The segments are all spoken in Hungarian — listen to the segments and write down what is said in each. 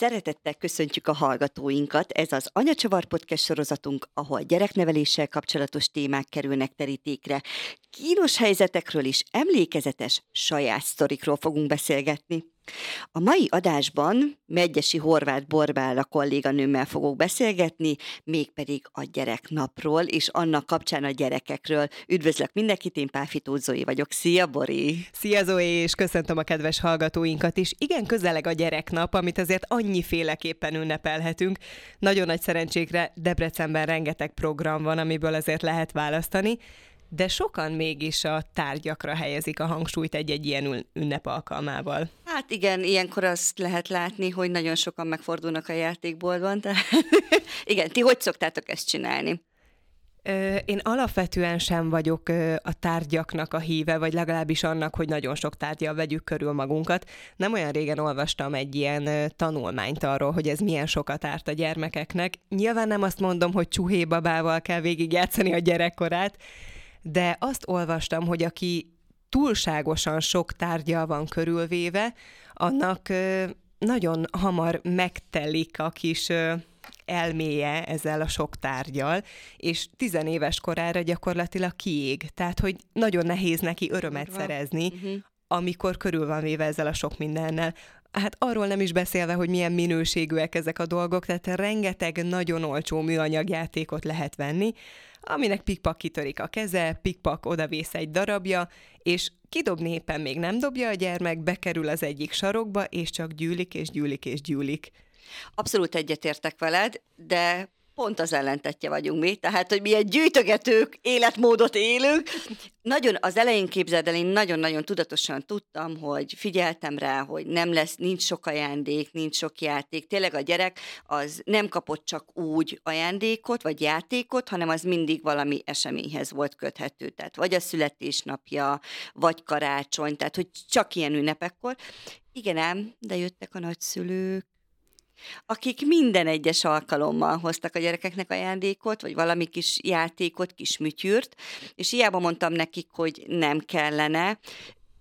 Szeretettel köszöntjük a hallgatóinkat. Ez az Anyacsavar Podcast sorozatunk, ahol gyerekneveléssel kapcsolatos témák kerülnek terítékre. Kínos helyzetekről is emlékezetes saját sztorikról fogunk beszélgetni. A mai adásban Megyesi Horváth Borbála kolléganőmmel fogok beszélgetni, mégpedig a gyereknapról és annak kapcsán a gyerekekről. Üdvözlök mindenkit, én Páfitó Zoe vagyok. Szia, Bori! Szia, Zoe, és köszöntöm a kedves hallgatóinkat is. Igen, közeleg a gyereknap, amit azért annyiféleképpen ünnepelhetünk. Nagyon nagy szerencsékre Debrecenben rengeteg program van, amiből azért lehet választani, de sokan mégis a tárgyakra helyezik a hangsúlyt egy-egy ilyen ünnep alkalmával. Hát igen, ilyenkor azt lehet látni, hogy nagyon sokan megfordulnak a játékboltban. Tehát igen, ti hogy szoktátok ezt csinálni? Én alapvetően sem vagyok a tárgyaknak a híve, vagy legalábbis annak, hogy nagyon sok tárgyal vegyük körül magunkat. Nem olyan régen olvastam egy ilyen tanulmányt arról, hogy ez milyen sokat árt a gyermekeknek. Nyilván nem azt mondom, hogy csuhébabával kell végigjátszani a gyerekkorát, de azt olvastam, hogy aki túlságosan sok tárgyal van körülvéve, annak nagyon hamar megtelik a kis elméje ezzel a sok tárgyal, és tizenéves korára gyakorlatilag kiég. Tehát, hogy nagyon nehéz neki örömet szerezni, uh-huh. amikor körül van véve ezzel a sok mindennel. Hát arról nem is beszélve, hogy milyen minőségűek ezek a dolgok, tehát rengeteg nagyon olcsó műanyagjátékot lehet venni, aminek pikpak kitörik a keze, pikpak odavész egy darabja, és kidobni éppen még nem dobja a gyermek, bekerül az egyik sarokba, és csak gyűlik, és gyűlik, és gyűlik. Abszolút egyetértek veled, de pont az ellentetje vagyunk mi, tehát, hogy mi egy gyűjtögetők életmódot élünk. Nagyon az elején képzeld el, én nagyon-nagyon tudatosan tudtam, hogy figyeltem rá, hogy nem lesz, nincs sok ajándék, nincs sok játék. Tényleg a gyerek az nem kapott csak úgy ajándékot, vagy játékot, hanem az mindig valami eseményhez volt köthető. Tehát vagy a születésnapja, vagy karácsony, tehát hogy csak ilyen ünnepekkor. Igen ám, de jöttek a nagyszülők, akik minden egyes alkalommal hoztak a gyerekeknek ajándékot, vagy valami kis játékot, kis műtyűrt, és hiába mondtam nekik, hogy nem kellene.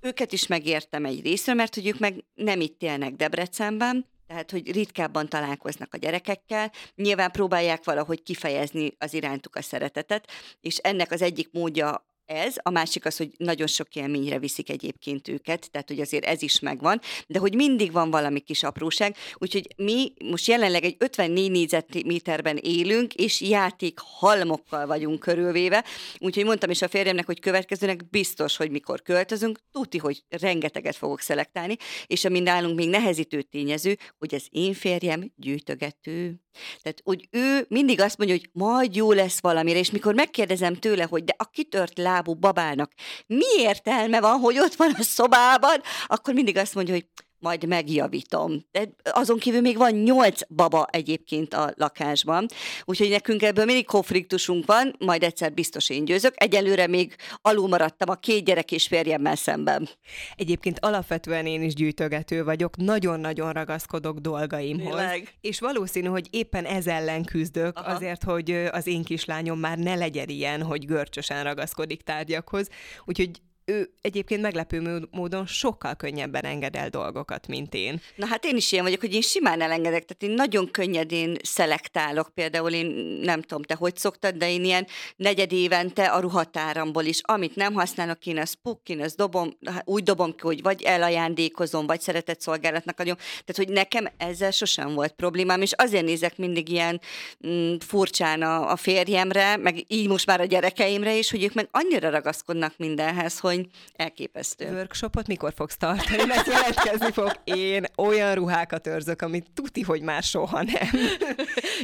Őket is megértem egy részről, mert hogy ők meg nem itt élnek Debrecenben, tehát, hogy ritkábban találkoznak a gyerekekkel, nyilván próbálják valahogy kifejezni az irántuk a szeretetet, és ennek az egyik módja ez, a másik az, hogy nagyon sok élményre viszik egyébként őket, tehát hogy azért ez is megvan, de hogy mindig van valami kis apróság, úgyhogy mi most jelenleg egy 54 négyzetméterben élünk, és játék halmokkal vagyunk körülvéve, úgyhogy mondtam is a férjemnek, hogy következőnek biztos, hogy mikor költözünk, tuti, hogy rengeteget fogok szelektálni, és ami nálunk még nehezítő tényező, hogy az én férjem gyűjtögető. Tehát, hogy ő mindig azt mondja, hogy majd jó lesz valamire, és mikor megkérdezem tőle, hogy de a kitört lábú babának mi értelme van, hogy ott van a szobában, akkor mindig azt mondja, hogy majd megjavítom. De azon kívül még van nyolc baba egyébként a lakásban, úgyhogy nekünk ebből mindig konfliktusunk van, majd egyszer biztos én győzök. Egyelőre még alul maradtam a két gyerek és férjemmel szemben. Egyébként alapvetően én is gyűjtögető vagyok, nagyon-nagyon ragaszkodok dolgaimhoz. Tényleg? És valószínű, hogy éppen ez ellen küzdök, Aha. azért, hogy az én kislányom már ne legyen ilyen, hogy görcsösen ragaszkodik tárgyakhoz. Úgyhogy ő egyébként meglepő módon sokkal könnyebben enged el dolgokat, mint én. Na hát én is ilyen vagyok, hogy én simán elengedek, tehát én nagyon könnyedén szelektálok, például én nem tudom, te hogy szoktad, de én ilyen negyed évente a ruhatáramból is, amit nem használok, én az puk, én az dobom, úgy dobom ki, hogy vagy elajándékozom, vagy szeretett szolgálatnak adom. Tehát, hogy nekem ezzel sosem volt problémám, és azért nézek mindig ilyen mm, furcsán a, a férjemre, meg így most már a gyerekeimre is, hogy ők meg annyira ragaszkodnak mindenhez, hogy élmény elképesztő. Workshopot mikor fogsz tartani? Mert jelentkezni fog. Én olyan ruhákat őrzök, amit tuti, hogy már soha nem.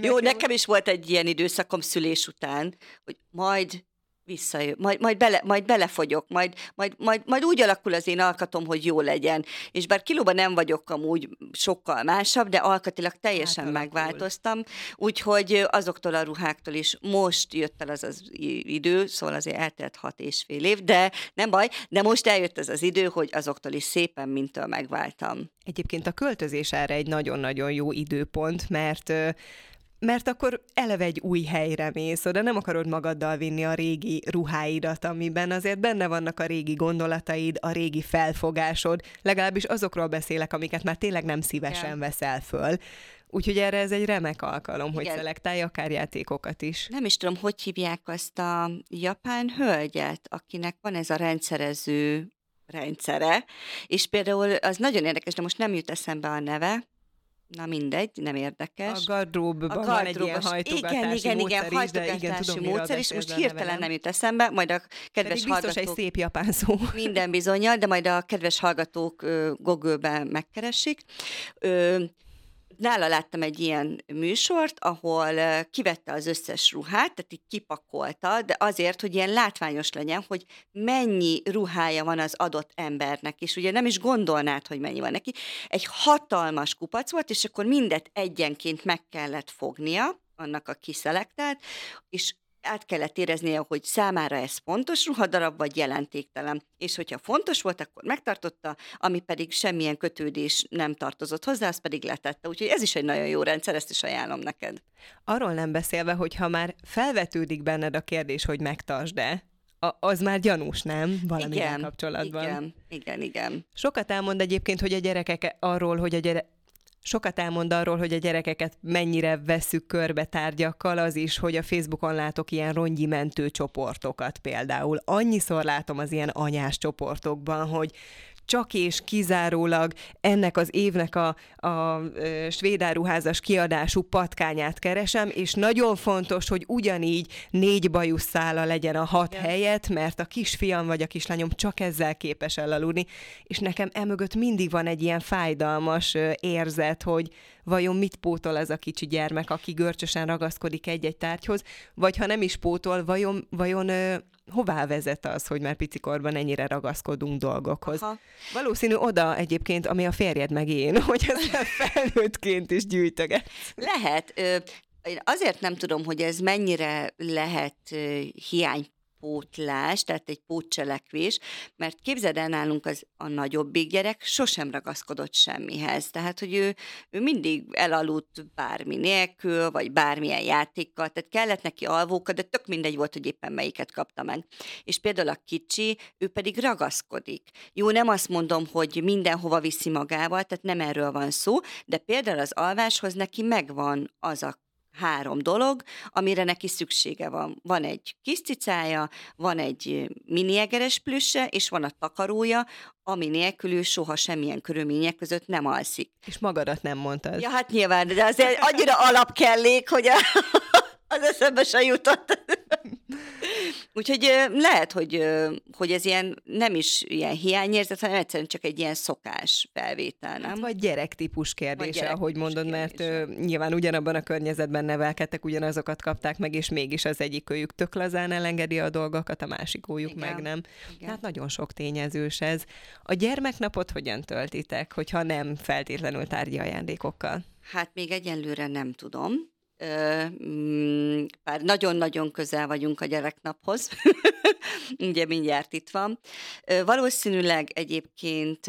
Jó, nekem is volt egy ilyen időszakom szülés után, hogy majd visszajön, majd, majd, bele, majd belefogyok, majd, majd, majd, majd úgy alakul az én alkatom, hogy jó legyen. És bár kilóban nem vagyok amúgy sokkal másabb, de alkatilag teljesen hát megváltoztam, úgyhogy azoktól a ruháktól is most jött el az az idő, szóval azért eltelt hat és fél év, de nem baj, de most eljött ez az idő, hogy azoktól is szépen mintől megváltam. Egyébként a költözés erre egy nagyon-nagyon jó időpont, mert mert akkor eleve egy új helyre mész oda, nem akarod magaddal vinni a régi ruháidat, amiben azért benne vannak a régi gondolataid, a régi felfogásod, legalábbis azokról beszélek, amiket már tényleg nem szívesen Igen. veszel föl. Úgyhogy erre ez egy remek alkalom, Igen. hogy szelektálj akár játékokat is. Nem is tudom, hogy hívják azt a japán hölgyet, akinek van ez a rendszerező rendszere, és például az nagyon érdekes, de most nem jut eszembe a neve, Na mindegy, nem érdekes. A gardróbban a van egy ilyen hajtogatási igen, igen, módszer igen, is, de igen, tudom, módszer is. Most hirtelen nem jut eszembe, majd a kedves Pedig hallgatók... egy szép japán szó. Minden bizonyal, de majd a kedves hallgatók Google-ben megkeresik. Ö, nála láttam egy ilyen műsort, ahol kivette az összes ruhát, tehát így kipakolta, de azért, hogy ilyen látványos legyen, hogy mennyi ruhája van az adott embernek, és ugye nem is gondolnád, hogy mennyi van neki. Egy hatalmas kupac volt, és akkor mindet egyenként meg kellett fognia, annak a kiszelektált, és át kellett éreznie, hogy számára ez fontos ruhadarab, vagy jelentéktelen. És hogyha fontos volt, akkor megtartotta, ami pedig semmilyen kötődés nem tartozott hozzá, az pedig letette. Úgyhogy ez is egy nagyon jó rendszer, ezt is ajánlom neked. Arról nem beszélve, hogy ha már felvetődik benned a kérdés, hogy megtartsd-e, az már gyanús, nem? Valamilyen igen, kapcsolatban. Igen, igen, igen. Sokat elmond egyébként, hogy a gyerekek arról, hogy a gyere, Sokat elmond arról, hogy a gyerekeket mennyire vesszük körbe tárgyakkal, az is, hogy a Facebookon látok ilyen rongyi mentő csoportokat például. Annyiszor látom az ilyen anyás csoportokban, hogy csak és kizárólag ennek az évnek a, a, svédáruházas kiadású patkányát keresem, és nagyon fontos, hogy ugyanígy négy bajuszála legyen a hat Igen. helyet, mert a kisfiam vagy a kislányom csak ezzel képes elaludni, és nekem emögött mindig van egy ilyen fájdalmas érzet, hogy vajon mit pótol ez a kicsi gyermek, aki görcsösen ragaszkodik egy-egy tárgyhoz, vagy ha nem is pótol, vajon, vajon hová vezet az, hogy már picikorban ennyire ragaszkodunk dolgokhoz? Aha. Valószínű oda egyébként, ami a férjed meg én, hogy ezt felnőttként is gyűjtöget. Lehet. Én azért nem tudom, hogy ez mennyire lehet hiány pótlás, tehát egy pótcselekvés, mert képzeld el nálunk az, a nagyobbik gyerek sosem ragaszkodott semmihez. Tehát, hogy ő, ő mindig elaludt bármi nélkül, vagy bármilyen játékkal, tehát kellett neki alvóka, de tök mindegy volt, hogy éppen melyiket kapta meg. És például a kicsi, ő pedig ragaszkodik. Jó, nem azt mondom, hogy mindenhova viszi magával, tehát nem erről van szó, de például az alváshoz neki megvan az a három dolog, amire neki szüksége van. Van egy kis cicája, van egy miniegeres plüsse, és van a takarója, ami nélkül ő soha semmilyen körülmények között nem alszik. És magadat nem mondtad. Ja, hát nyilván, de azért annyira alapkellék, hogy a, az eszembe se jutott. Úgyhogy lehet, hogy, hogy ez ilyen nem is ilyen hiányérzet, hanem egyszerűen csak egy ilyen szokás felvétel, nem? Hát vagy gyerektípus kérdése, gyerek ahogy mondod, kérdése. mert uh, nyilván ugyanabban a környezetben nevelkedtek, ugyanazokat kapták meg, és mégis az egyik őjük tök lazán elengedi a dolgokat, a másik újuk Igen. meg nem. Igen. Hát nagyon sok tényezős ez. A gyermeknapot hogyan töltitek, hogyha nem feltétlenül tárgyi ajándékokkal? Hát még egyenlőre nem tudom bár nagyon-nagyon közel vagyunk a gyereknaphoz, ugye mindjárt itt van. Valószínűleg egyébként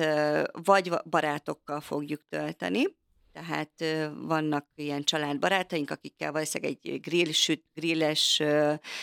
vagy barátokkal fogjuk tölteni, tehát vannak ilyen családbarátaink, akikkel valószínűleg egy grill, süt, grilles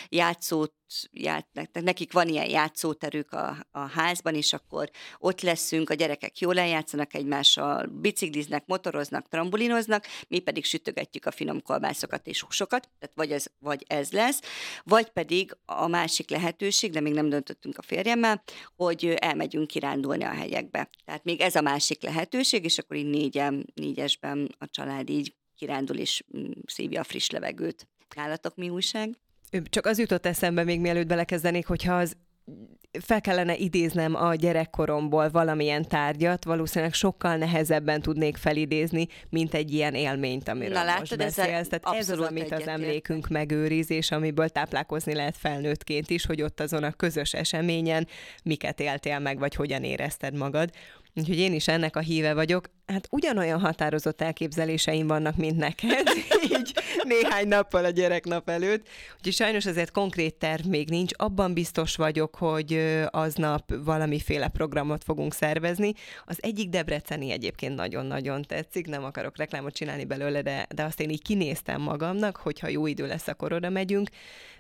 játszót játsznak, nekik van ilyen játszóterük a, a házban, és akkor ott leszünk, a gyerekek jól eljátszanak egymással, bicikliznek, motoroznak, trambulinoznak, mi pedig sütögetjük a finom kolbászokat és húsokat, tehát vagy ez, vagy ez lesz, vagy pedig a másik lehetőség, de még nem döntöttünk a férjemmel, hogy elmegyünk kirándulni a hegyekbe. Tehát még ez a másik lehetőség, és akkor így négyen, négyesben a család így kirándul és mm, szívja a friss levegőt. Nálatok mi újság? Csak az jutott eszembe még mielőtt belekezdenék, hogyha az fel kellene idéznem a gyerekkoromból valamilyen tárgyat, valószínűleg sokkal nehezebben tudnék felidézni, mint egy ilyen élményt, amiről Na, látod, most beszélsz. Tehát ez az, amit az emlékünk megőriz, és amiből táplálkozni lehet felnőttként is, hogy ott azon a közös eseményen miket éltél meg, vagy hogyan érezted magad. Úgyhogy én is ennek a híve vagyok. Hát ugyanolyan határozott elképzeléseim vannak, mint neked, így néhány nappal a gyereknap előtt. Úgyhogy sajnos azért konkrét terv még nincs. Abban biztos vagyok, hogy aznap valamiféle programot fogunk szervezni. Az egyik Debreceni egyébként nagyon-nagyon tetszik, nem akarok reklámot csinálni belőle, de, de azt én így kinéztem magamnak, hogyha jó idő lesz, akkor oda megyünk,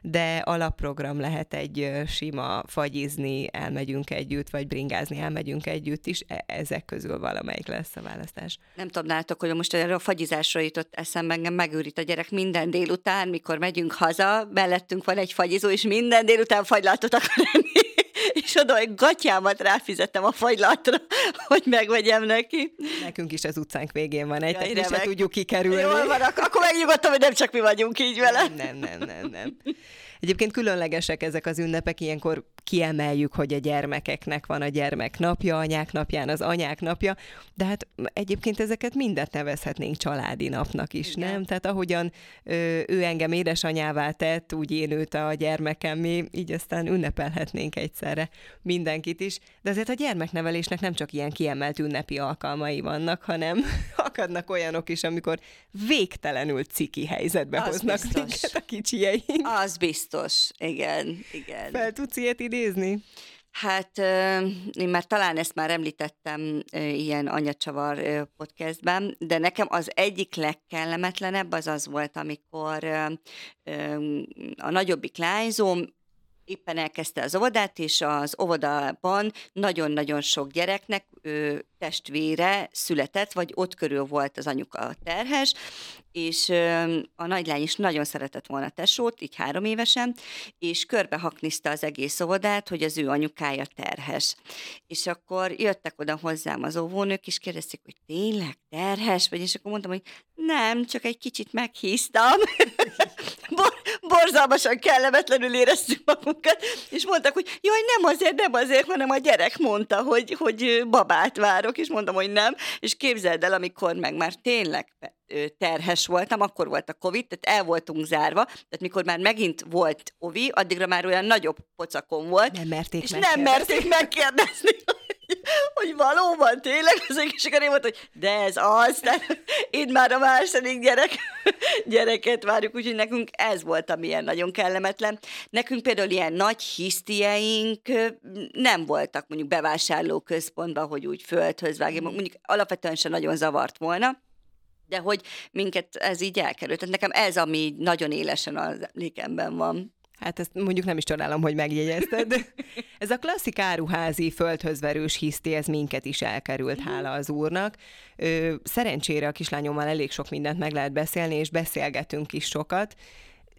de alapprogram lehet egy sima fagyizni, elmegyünk együtt, vagy bringázni, elmegyünk együtt is, e- ezek közül valamelyik lesz a választás. Nem tudom, nálatok, hogy most erre a fagyizásra jutott eszembe, engem megőrít a gyerek minden délután, mikor megyünk haza, mellettünk van egy fagyizó, és minden délután fagylatot akar enni és oda egy gatyámat ráfizettem a fagylatra, hogy megvegyem neki. Nekünk is az utcánk végén van egy, ja, tehát tudjuk kikerülni. Jól van, akkor megnyugodtam, hogy nem csak mi vagyunk így vele. Nem, nem, nem, nem. Egyébként különlegesek ezek az ünnepek, ilyenkor kiemeljük, hogy a gyermekeknek van a gyermek napja, anyák napján az anyák napja, de hát egyébként ezeket mindet nevezhetnénk családi napnak is, Igen. nem? Tehát ahogyan ö, ő engem édesanyává tett, úgy én őt a gyermekemmé, így aztán ünnepelhetnénk egyszerre mindenkit is. De azért a gyermeknevelésnek nem csak ilyen kiemelt ünnepi alkalmai vannak, hanem akadnak olyanok is, amikor végtelenül ciki helyzetbe az hoznak minket a kicsieink. Az biztos, igen, igen. Fel tudsz ilyet idézni? Hát én már talán ezt már említettem ilyen anyacsavar podcastben, de nekem az egyik legkellemetlenebb az az volt, amikor a nagyobbik lányzóm éppen elkezdte az óvodát, és az óvodában nagyon-nagyon sok gyereknek ő, testvére született, vagy ott körül volt az anyuka terhes, és ö, a nagylány is nagyon szeretett volna tesót, így három évesen, és körbehakniszta az egész óvodát, hogy az ő anyukája terhes. És akkor jöttek oda hozzám az óvónők, és kérdezték, hogy tényleg terhes vagy, és akkor mondtam, hogy nem, csak egy kicsit meghíztam. borzalmasan kellemetlenül éreztük magunkat, és mondtak, hogy jaj, nem azért, nem azért, hanem a gyerek mondta, hogy, hogy babát várok, és mondtam, hogy nem, és képzeld el, amikor meg már tényleg terhes voltam, akkor volt a Covid, tehát el voltunk zárva, tehát mikor már megint volt Ovi, addigra már olyan nagyobb pocakon volt, nem merték és nem merték megkérdezni, hogy valóban tényleg az akkor én mondta, hogy de ez az, de én már a második gyerek, gyereket várjuk, úgyhogy nekünk ez volt, ami ilyen nagyon kellemetlen. Nekünk például ilyen nagy hisztieink nem voltak mondjuk bevásárlóközpontban, hogy úgy földhöz vágjuk, mondjuk alapvetően se nagyon zavart volna, de hogy minket ez így elkerült. Tehát nekem ez, ami nagyon élesen az emlékemben van. Hát ezt mondjuk nem is csodálom, hogy megjegyezted. ez a klasszik áruházi földhözverős hiszti, ez minket is elkerült, mhm. hála az úrnak. Ö, szerencsére a kislányommal elég sok mindent meg lehet beszélni, és beszélgetünk is sokat.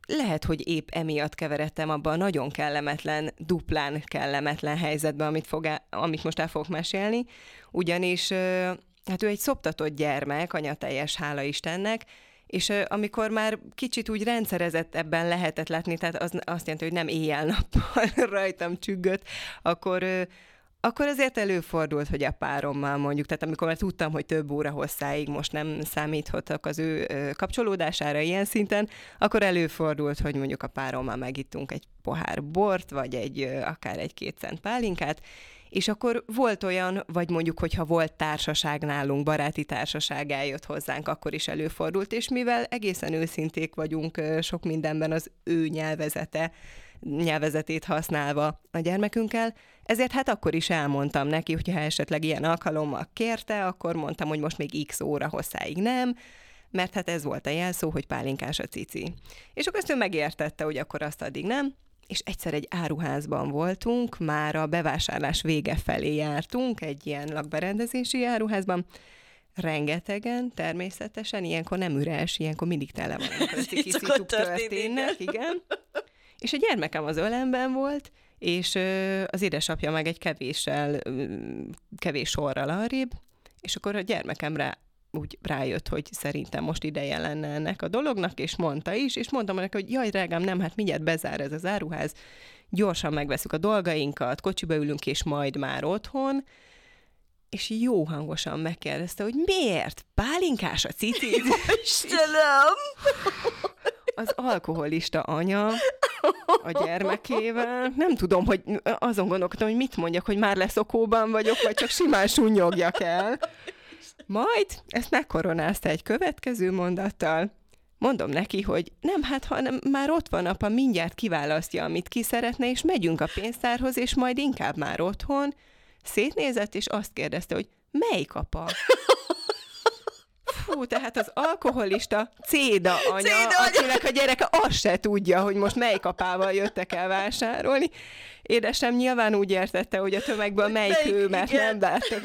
Lehet, hogy épp emiatt keveredtem abba a nagyon kellemetlen, duplán kellemetlen helyzetbe, amit, fog el, amit most el fogok mesélni, ugyanis hát ő egy szoptatott gyermek, anyateljes, hála Istennek, és amikor már kicsit úgy rendszerezett ebben lehetett látni, tehát az azt jelenti, hogy nem éjjel-nappal rajtam csüggött, akkor akkor azért előfordult, hogy a párommal mondjuk, tehát amikor már tudtam, hogy több óra hosszáig most nem számíthatok az ő kapcsolódására ilyen szinten, akkor előfordult, hogy mondjuk a párommal megittunk egy pohár bort, vagy egy akár egy-két cent pálinkát, és akkor volt olyan, vagy mondjuk, hogyha volt társaság nálunk, baráti társaság eljött hozzánk, akkor is előfordult, és mivel egészen őszinték vagyunk sok mindenben az ő nyelvezete, nyelvezetét használva a gyermekünkkel, ezért hát akkor is elmondtam neki, hogyha esetleg ilyen alkalommal kérte, akkor mondtam, hogy most még x óra hosszáig nem, mert hát ez volt a jelszó, hogy pálinkás a cici. És akkor ezt ő megértette, hogy akkor azt addig nem, és egyszer egy áruházban voltunk, már a bevásárlás vége felé jártunk, egy ilyen lakberendezési áruházban, rengetegen, természetesen, ilyenkor nem üres, ilyenkor mindig tele van, amikor történnek, igen. És a gyermekem az ölemben volt, és az édesapja meg egy kevéssel, kevés sorral arrébb, és akkor a gyermekemre úgy rájött, hogy szerintem most ideje lenne ennek a dolognak, és mondta is, és mondtam neki, hogy jaj, drágám, nem, hát mindjárt bezár ez az áruház, gyorsan megveszük a dolgainkat, kocsiba ülünk, és majd már otthon, és jó hangosan megkérdezte, hogy miért? Pálinkás a cicid? Istenem! Az alkoholista anya a gyermekével. Nem tudom, hogy azon gondolkodtam, hogy mit mondjak, hogy már leszokóban vagyok, vagy csak simán sunyogjak el. Majd ezt megkoronázta egy következő mondattal. Mondom neki, hogy nem, hát hanem már ott van apa, mindjárt kiválasztja, amit ki szeretne, és megyünk a pénztárhoz, és majd inkább már otthon. Szétnézett, és azt kérdezte, hogy melyik apa? Fú, tehát az alkoholista Céda anya, Céda akinek a gyereke azt se tudja, hogy most melyik apával jöttek el vásárolni. Édesem nyilván úgy értette, hogy a tömegből melyik ő, mert nem láttak.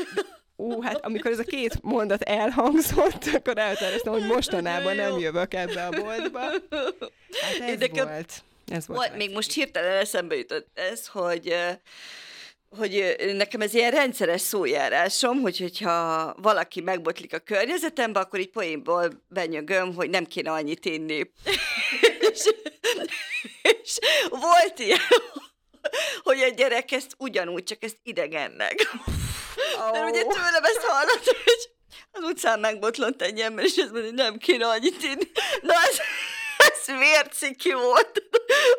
Ú, hát amikor ez a két mondat elhangzott, akkor eltereztem, hogy mostanában nem jövök ebbe a boltba. Hát ez Nekem... volt. Ez volt. volt még most hirtelen eszembe jutott ez, hogy hogy nekem ez ilyen rendszeres szójárásom, hogy hogyha valaki megbotlik a környezetembe, akkor így poénból benyögöm, hogy nem kéne annyit inni. és, és volt ilyen, hogy a gyerek ezt ugyanúgy, csak ezt idegennek. Oh. Mert ugye tőlem ezt hallott, hogy az utcán megbotlott egy ember, és ez mondja, nem kéne annyit inni. Na, ez, ez vérciki volt.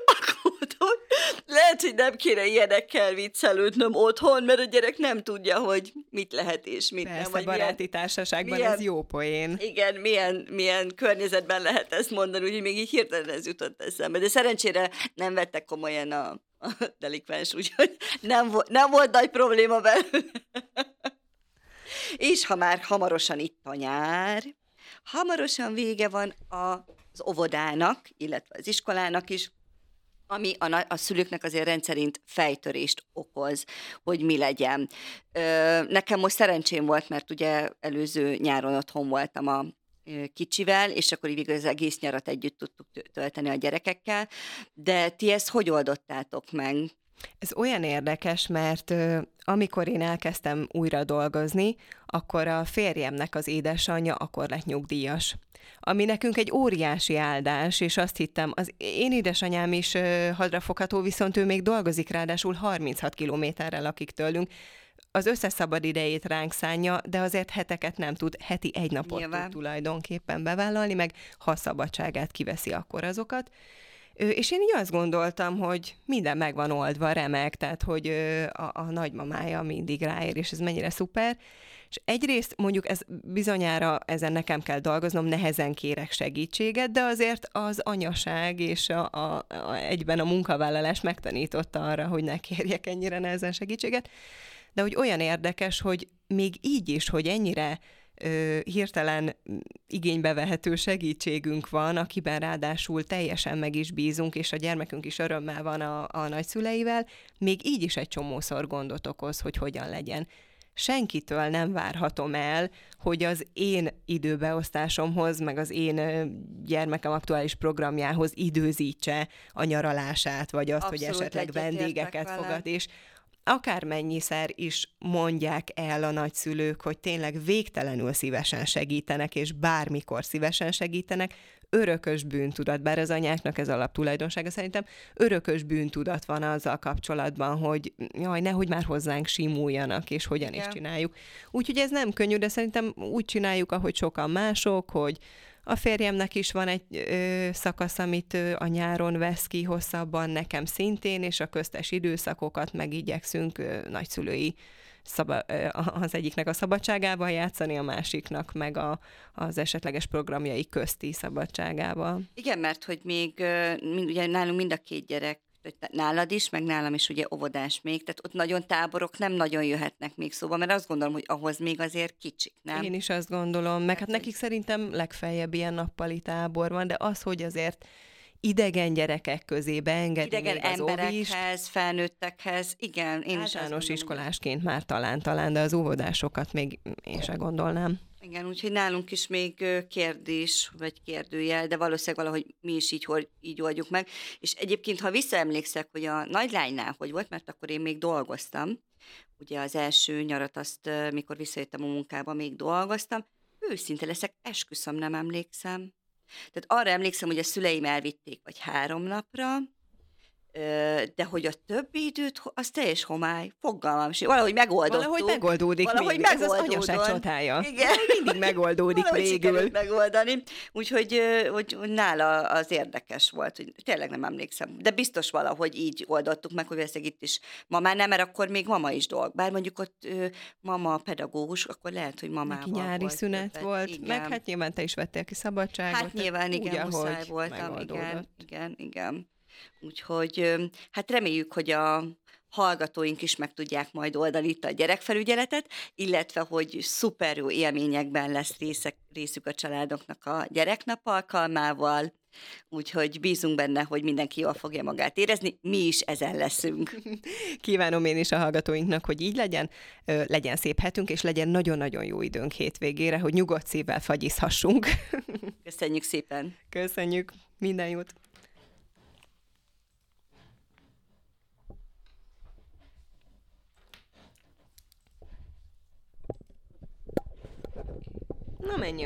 Akkor lehet, hogy nem kéne ilyenekkel viccelődnöm otthon, mert a gyerek nem tudja, hogy mit lehet és mit Persze, nem. Vagy baráti milyen, társaságban milyen, ez jó poén. Igen, milyen, milyen környezetben lehet ezt mondani, úgyhogy még így hirtelen ez jutott eszembe. De szerencsére nem vettek komolyan a, a delikvens, úgyhogy nem, vo- nem volt nagy probléma belőle. És ha már hamarosan itt a nyár, hamarosan vége van az óvodának, illetve az iskolának is, ami a, a szülőknek azért rendszerint fejtörést okoz, hogy mi legyen. Ö, nekem most szerencsém volt, mert ugye előző nyáron otthon voltam a kicsivel, és akkor így az egész nyarat együtt tudtuk tölteni a gyerekekkel. De ti ezt hogy oldottátok meg? Ez olyan érdekes, mert amikor én elkezdtem újra dolgozni, akkor a férjemnek az édesanyja akkor lett nyugdíjas. Ami nekünk egy óriási áldás, és azt hittem, az én édesanyám is hadrafogható, viszont ő még dolgozik, ráadásul 36 kilométerrel lakik tőlünk, az összes szabad idejét ránk szánja, de azért heteket nem tud, heti egy napot Nyilván. tud tulajdonképpen bevállalni, meg ha szabadságát kiveszi, akkor azokat. És én így azt gondoltam, hogy minden meg van oldva, remek, tehát hogy a, a nagymamája mindig ráér, és ez mennyire szuper. És egyrészt mondjuk ez bizonyára ezen nekem kell dolgoznom, nehezen kérek segítséget, de azért az anyaság és a, a, a, egyben a munkavállalás megtanította arra, hogy ne kérjek ennyire nehezen segítséget. De hogy olyan érdekes, hogy még így is, hogy ennyire ö, hirtelen igénybe vehető segítségünk van, akiben ráadásul teljesen meg is bízunk, és a gyermekünk is örömmel van a, a nagyszüleivel, még így is egy csomószor gondot okoz, hogy hogyan legyen. Senkitől nem várhatom el, hogy az én időbeosztásomhoz, meg az én gyermekem aktuális programjához időzítse a nyaralását, vagy azt, Abszolút hogy esetleg vendégeket fogad, és akármennyiszer is mondják el a nagyszülők, hogy tényleg végtelenül szívesen segítenek, és bármikor szívesen segítenek, örökös bűntudat, bár az anyáknak ez alaptulajdonsága szerintem, örökös bűntudat van azzal kapcsolatban, hogy jaj, nehogy már hozzánk simuljanak, és hogyan Igen. is csináljuk. Úgyhogy ez nem könnyű, de szerintem úgy csináljuk, ahogy sokan mások, hogy a férjemnek is van egy ö, szakasz, amit ö, a nyáron vesz ki hosszabban, nekem szintén, és a köztes időszakokat meg igyekszünk ö, nagyszülői szaba, az egyiknek a szabadságával játszani, a másiknak meg a, az esetleges programjai közti szabadságával. Igen, mert hogy még mind, ugye nálunk mind a két gyerek nálad is, meg nálam is ugye óvodás még, tehát ott nagyon táborok nem nagyon jöhetnek még szóba, mert azt gondolom, hogy ahhoz még azért kicsik, nem? Én is azt gondolom, meg hát nekik szerintem legfeljebb ilyen nappali tábor van, de az, hogy azért idegen gyerekek közé beengedni Idegen még az emberekhez, felnőttekhez, igen, én is Általános iskolásként már talán, talán, de az óvodásokat még én se gondolnám. Igen, úgyhogy nálunk is még kérdés, vagy kérdőjel, de valószínűleg valahogy mi is így, így oldjuk meg. És egyébként, ha visszaemlékszek, hogy a nagylánynál hogy volt, mert akkor én még dolgoztam, ugye az első nyarat azt, mikor visszajöttem a munkába, még dolgoztam, őszinte leszek, esküszöm, nem emlékszem. Tehát arra emlékszem, hogy a szüleim elvitték vagy három napra, de hogy a többi időt, az teljes homály, fogalmam sem. Valahogy megoldottuk. Valahogy megoldódik Valahogy még. Ez az anyaság csodája. Igen. Mindig megoldódik Valahogy végül. megoldani. Úgyhogy hogy, nála az érdekes volt, hogy tényleg nem emlékszem. De biztos valahogy így oldottuk meg, hogy ezt itt is mama nem, mert akkor még mama is dolg. Bár mondjuk ott mama pedagógus, akkor lehet, hogy mamával Neki nyári volt szünet többet. volt, Igen. meg hát nyilván te is vettél ki szabadságot. Hát nyilván, úgy, igen, muszáj ahogy voltam, igen, igen, igen. Úgyhogy hát reméljük, hogy a hallgatóink is meg tudják majd oldani itt a gyerekfelügyeletet, illetve hogy szuper jó élményekben lesz részek, részük a családoknak a gyereknap alkalmával, úgyhogy bízunk benne, hogy mindenki jól fogja magát érezni, mi is ezen leszünk. Kívánom én is a hallgatóinknak, hogy így legyen, legyen szép hetünk, és legyen nagyon-nagyon jó időnk hétvégére, hogy nyugodt szívvel fagyizhassunk. Köszönjük szépen! Köszönjük, minden jót! Na menj